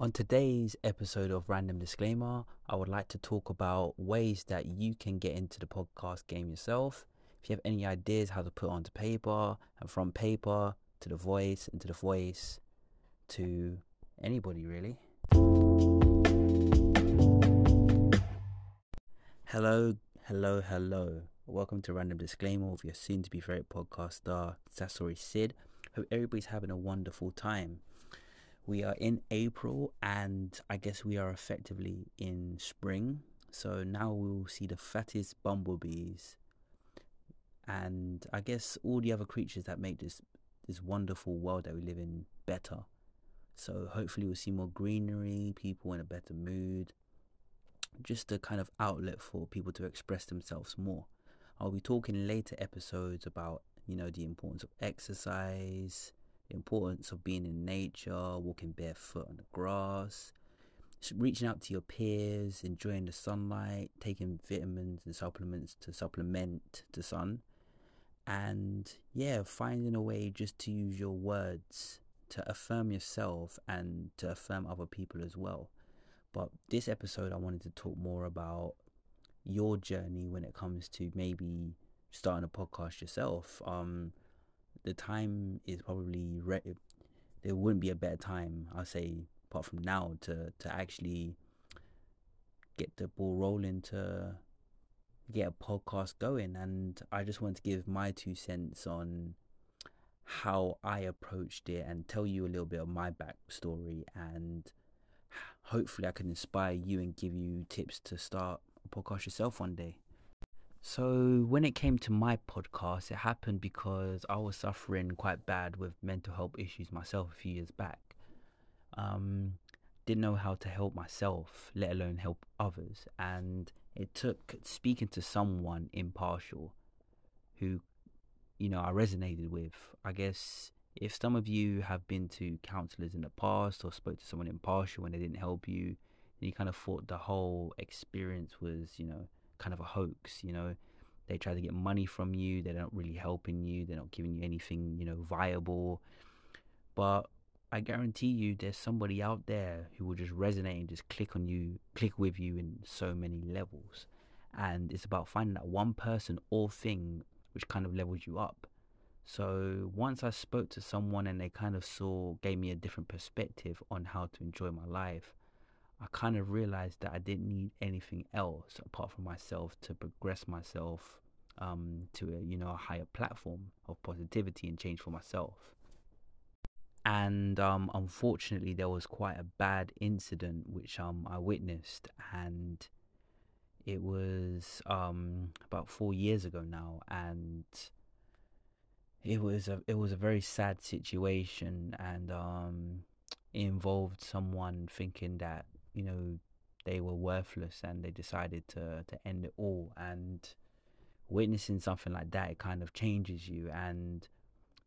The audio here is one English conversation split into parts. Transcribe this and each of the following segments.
On today's episode of Random Disclaimer, I would like to talk about ways that you can get into the podcast game yourself. If you have any ideas how to put onto paper and from paper to the voice and to the voice to anybody really. Hello, hello, hello. Welcome to Random Disclaimer with your soon to be favorite podcast star, Sasori Sid. Hope everybody's having a wonderful time. We are in April and I guess we are effectively in spring. So now we'll see the fattest bumblebees and I guess all the other creatures that make this this wonderful world that we live in better. So hopefully we'll see more greenery, people in a better mood, just a kind of outlet for people to express themselves more. I'll be talking later episodes about, you know, the importance of exercise, the importance of being in nature, walking barefoot on the grass, reaching out to your peers, enjoying the sunlight, taking vitamins and supplements to supplement the sun, and yeah, finding a way just to use your words to affirm yourself and to affirm other people as well. But this episode, I wanted to talk more about your journey when it comes to maybe starting a podcast yourself. Um, the time is probably re- there wouldn't be a better time I'll say apart from now to to actually get the ball rolling to get a podcast going and I just want to give my two cents on how I approached it and tell you a little bit of my backstory and hopefully I can inspire you and give you tips to start a podcast yourself one day. So, when it came to my podcast, it happened because I was suffering quite bad with mental health issues myself a few years back. Um, didn't know how to help myself, let alone help others. And it took speaking to someone impartial who, you know, I resonated with. I guess if some of you have been to counselors in the past or spoke to someone impartial and they didn't help you, you kind of thought the whole experience was, you know, kind of a hoax, you know. They try to get money from you, they're not really helping you, they're not giving you anything, you know, viable. But I guarantee you there's somebody out there who will just resonate and just click on you, click with you in so many levels. And it's about finding that one person or thing which kind of levels you up. So once I spoke to someone and they kind of saw, gave me a different perspective on how to enjoy my life, I kind of realized that I didn't need anything else apart from myself to progress myself um, to a you know a higher platform of positivity and change for myself. And um, unfortunately, there was quite a bad incident which um, I witnessed, and it was um, about four years ago now, and it was a it was a very sad situation, and um, involved someone thinking that you know they were worthless and they decided to to end it all. And witnessing something like that it kind of changes you. And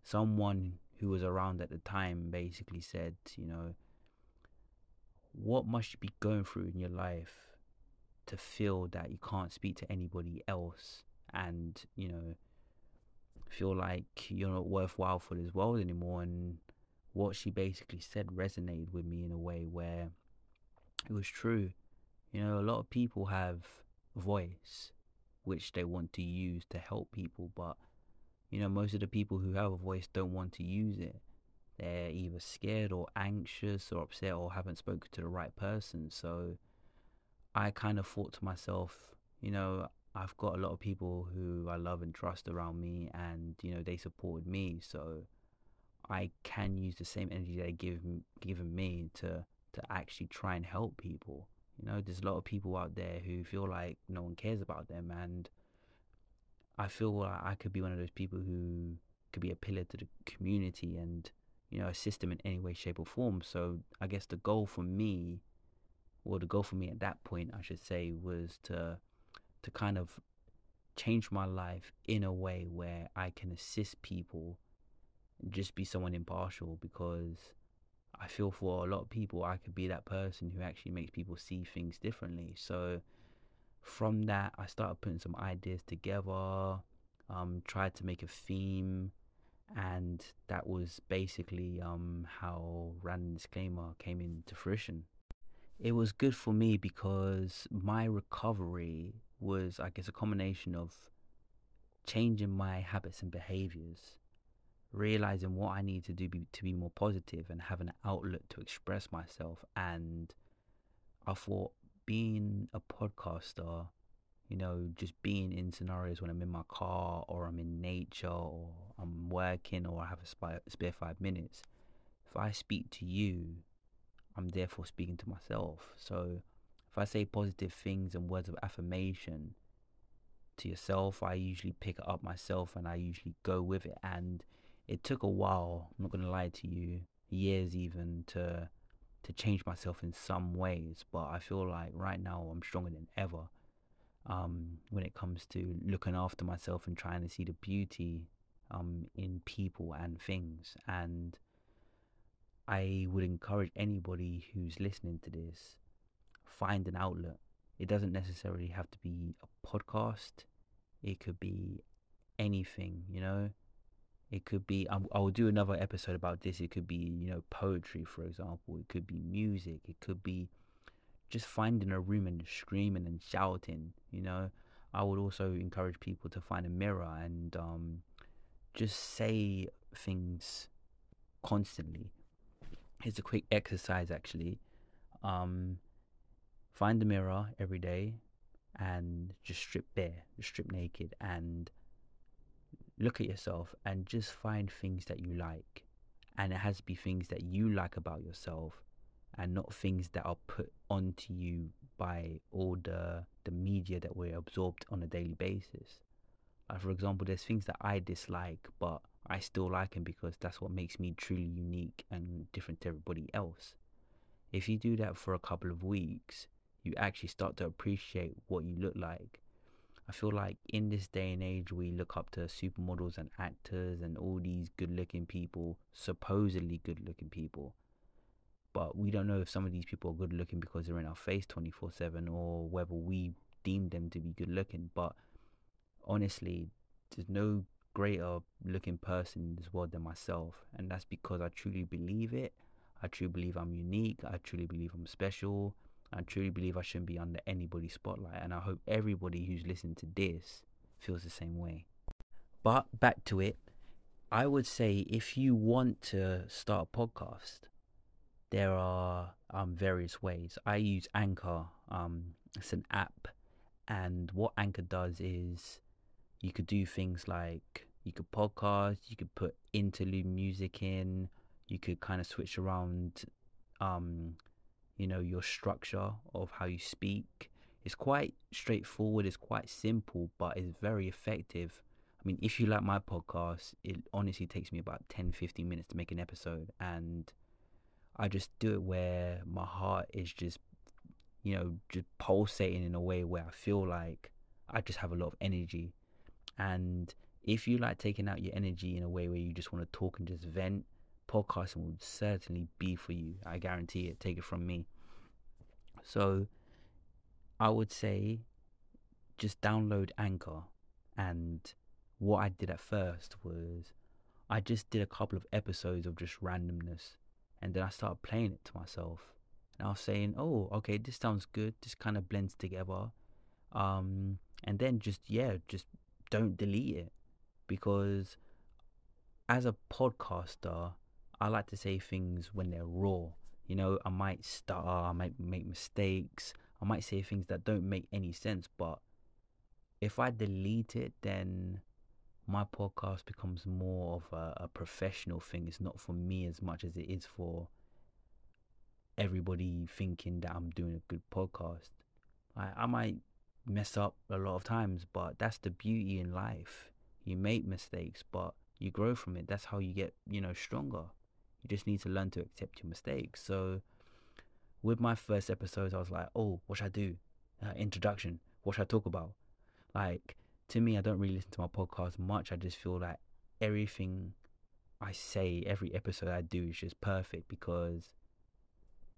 someone who was around at the time basically said you know what must you be going through in your life to feel that you can't speak to anybody else and you know feel like you're not worthwhile for this world anymore? And what she basically said resonated with me in a way where it was true. You know, a lot of people have voice which they want to use to help people, but you know, most of the people who have a voice don't want to use it. They're either scared or anxious or upset or haven't spoken to the right person. So I kind of thought to myself, you know, I've got a lot of people who I love and trust around me, and you know, they supported me. So I can use the same energy they give given me to to actually try and help people. You know, there's a lot of people out there who feel like no one cares about them, and I feel like I could be one of those people who could be a pillar to the community and you know assist them in any way, shape, or form. So I guess the goal for me, well, the goal for me at that point, I should say, was to to kind of change my life in a way where I can assist people, just be someone impartial because I feel for a lot of people, I could be that person who actually makes people see things differently. So from that, I started putting some ideas together, um, tried to make a theme, and that was basically um, how Random Disclaimer came into fruition. It was good for me because my recovery was, I guess, a combination of changing my habits and behaviors, realizing what I need to do be, to be more positive and have an outlet to express myself. And I thought being a podcaster you know, just being in scenarios when I'm in my car or I'm in nature or I'm working or I have a spare five minutes. If I speak to you, I'm therefore speaking to myself. So if I say positive things and words of affirmation to yourself, I usually pick it up myself and I usually go with it. And it took a while, I'm not going to lie to you, years even to to change myself in some ways, but I feel like right now I'm stronger than ever um, when it comes to looking after myself and trying to see the beauty um, in people and things. And I would encourage anybody who's listening to this find an outlet. It doesn't necessarily have to be a podcast. It could be anything, you know. It could be. I, I will do another episode about this. It could be, you know, poetry, for example. It could be music. It could be just finding a room and screaming and shouting, you know. I would also encourage people to find a mirror and um, just say things constantly. Here's a quick exercise actually. Um, find a mirror every day and just strip bare, just strip naked and look at yourself and just find things that you like. And it has to be things that you like about yourself and not things that are put onto you by all the the media that we're absorbed on a daily basis. Like for example, there's things that I dislike, but I still like them because that's what makes me truly unique and different to everybody else. If you do that for a couple of weeks, you actually start to appreciate what you look like. I feel like in this day and age, we look up to supermodels and actors and all these good looking people, supposedly good looking people but we don't know if some of these people are good looking because they're in our face 24 7 or whether we deem them to be good looking. But honestly, there's no greater looking person in this world than myself, and that's because I truly believe it. I truly believe I'm unique. I truly believe I'm special. I truly believe I shouldn't be under anybody's spotlight, and I hope everybody who's listened to this feels the same way. But back to it, I would say if you want to start a podcast, there are um, various ways. I use Anchor. Um, it's an app, and what Anchor does is you could do things like you could podcast, you could put interlude music in, you could kind of switch around, um, you know, your structure of how you speak. It's quite straightforward. It's quite simple, but it's very effective. I mean, if you like my podcast, it honestly takes me about 10, 15 minutes to make an episode, and I just do it where my heart is just, you know, just pulsating in a way where I feel like I just have a lot of energy. And if you like taking out your energy in a way where you just want to talk and just vent, podcasting will certainly be for you. I guarantee it. Take it from me. So I would say just download Anchor. And what I did at first was I just did a couple of episodes of just randomness and then I started playing it to myself. And I was saying, oh, okay, this sounds good. This kind of blends together. Um, and then just, yeah, just don't delete it. Because as a podcaster, I like to say things when they're raw. You know, I might stutter, I might make mistakes, I might say things that don't make any sense. But if I delete it, then my podcast becomes more of a, a, professional thing. It's not for me as much as it is for everybody thinking that I'm doing a good podcast. I, I might mess up a lot of times, but that's the beauty in life. You make mistakes, but you grow from it. That's how you get, you know, stronger. You just need to learn to accept your mistakes. So, with my first episodes, I was like, oh, what should I do? Uh, introduction. What should I talk about? Like, to me, I don't really listen to my podcast much. I just feel like everything I say, every episode I do is just perfect because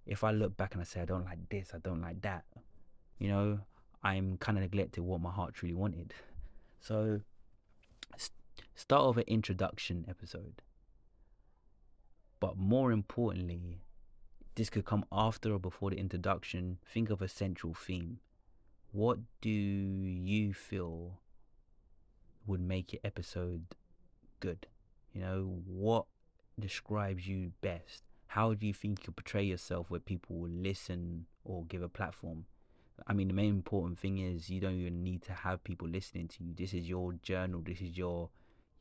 if I look back and I say I don't like this, I don't like that, you know, I'm kind of neglected what my heart truly wanted. So start off an introduction episode. But more importantly, this could come after or before the introduction. Think of a central theme. What do you feel would make your episode good? You know, what describes you best? How do you think you portray yourself where people will listen or give a platform? I mean, the main important thing is you don't even need to have people listening to you. This is your journal. This is your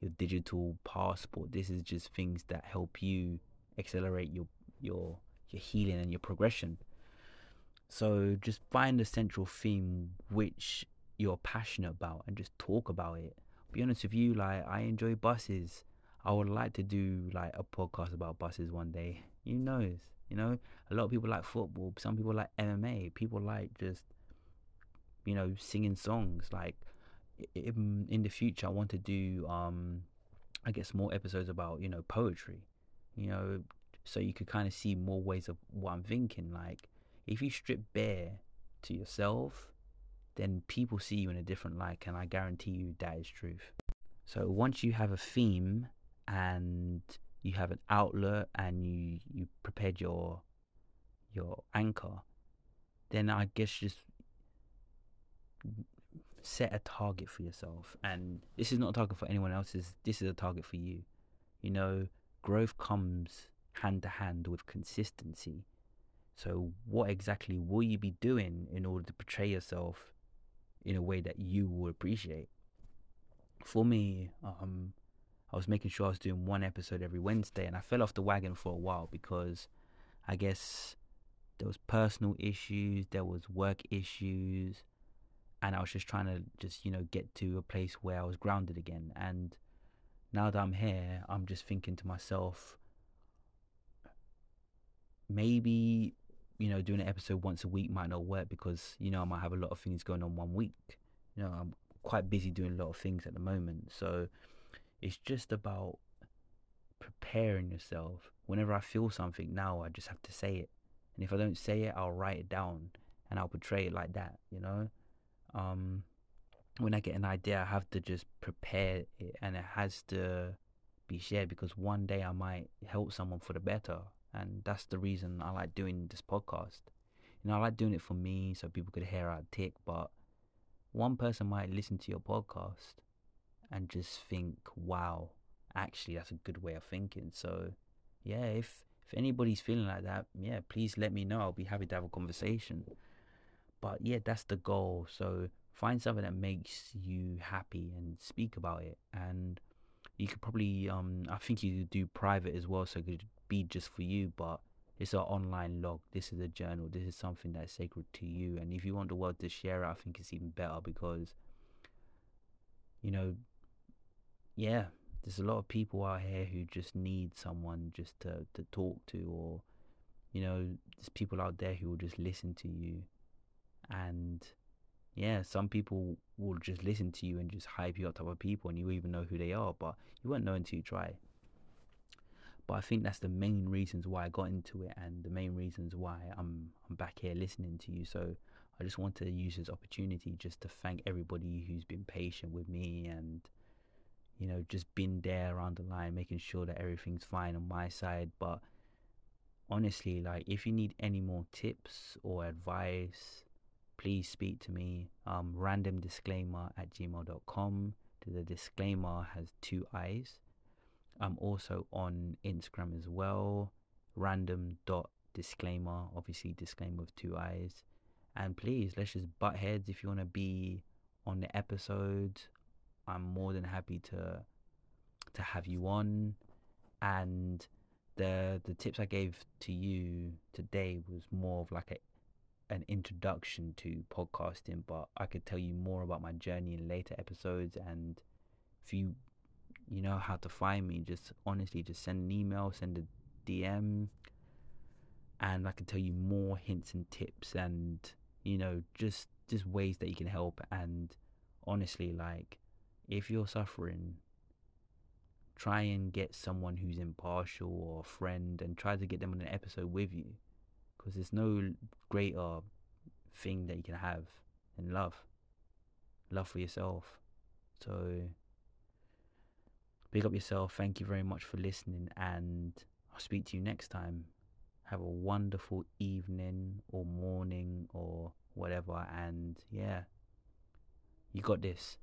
your digital passport. This is just things that help you accelerate your your your healing and your progression. So just find a central theme which you're passionate about and just talk about it. Be honest with you, like I enjoy buses. I would like to do like a podcast about buses one day. You knows, you know, a lot of people like football. Some people like MMA. People like just, you know, singing songs. Like in, in the future, I want to do, um, I guess, more episodes about you know poetry. You know, so you could kind of see more ways of what I'm thinking. Like if you strip bare to yourself, then people see you in a different light, and I guarantee you that is truth. So once you have a theme and you have an outlet and you you prepared your your anchor, then I guess just set a target for yourself. And this is not a target for anyone else. This this is a target for you. You know, growth comes hand to hand with consistency. So, what exactly will you be doing in order to portray yourself in a way that you will appreciate? For me, um, I was making sure I was doing one episode every Wednesday, and I fell off the wagon for a while because I guess there was personal issues, there was work issues, and I was just trying to just you know get to a place where I was grounded again. And now that I'm here, I'm just thinking to myself, maybe you know doing an episode once a week might not work because you know I might have a lot of things going on one week. You know, I'm quite busy doing a lot of things at the moment, so it's just about preparing yourself. Whenever I feel something now, I just have to say it. And if I don't say it, I'll write it down and I'll portray it like that, you know? Um, when I get an idea, I have to just prepare it and it has to be shared because one day I might help someone for the better. And that's the reason I like doing this podcast. You know, I like doing it for me so people could hear our tick, but one person might listen to your podcast and just think, wow, actually, that's a good way of thinking. So, yeah, if if anybody's feeling like that, yeah, please let me know. I'll be happy to have a conversation. But yeah, that's the goal. So find something that makes you happy and speak about it. And you could probably, um, I think you could do private as well, so it could be just for you. But it's an online log. This is a journal. This is something that's sacred to you. And if you want the world to share it, I think it's even better because, you know, yeah, there's a lot of people out here who just need someone just to, to talk to, or, you know, there's people out there who will just listen to you. And yeah, some people will just listen to you and just hype you up to other people, and you even know who they are, but you won't know until you try. But I think that's the main reasons why I got into it, and the main reasons why I'm I'm back here listening to you. So I just want to use this opportunity just to thank everybody who's been patient with me and you know, just been there around the line, making sure that everything's fine on my side. But honestly, like, if you need any more tips or advice, please speak to me. Um, random disclaimer at gmail.com. The disclaimer has two eyes. I'm also on Instagram as well. Random dot disclaimer, obviously disclaimer with two eyes. And please, let's just butt heads if you want to be on the episode. I'm more than happy to to have you on. And the the tips I gave to you today was more of like a an introduction to podcasting, but I could tell you more about my journey in later episodes. And if you you know how to find me, just honestly just send an email, send a DM, and I can tell you more hints and tips and you know just just ways that you can help. And honestly, like if you're suffering, try and get someone who's impartial or a friend and try to get them on an episode with you. Because there's no greater thing that you can have than love. Love for yourself. So, big up yourself. Thank you very much for listening, and I'll speak to you next time. Have a wonderful evening or morning or whatever, and yeah, you got this.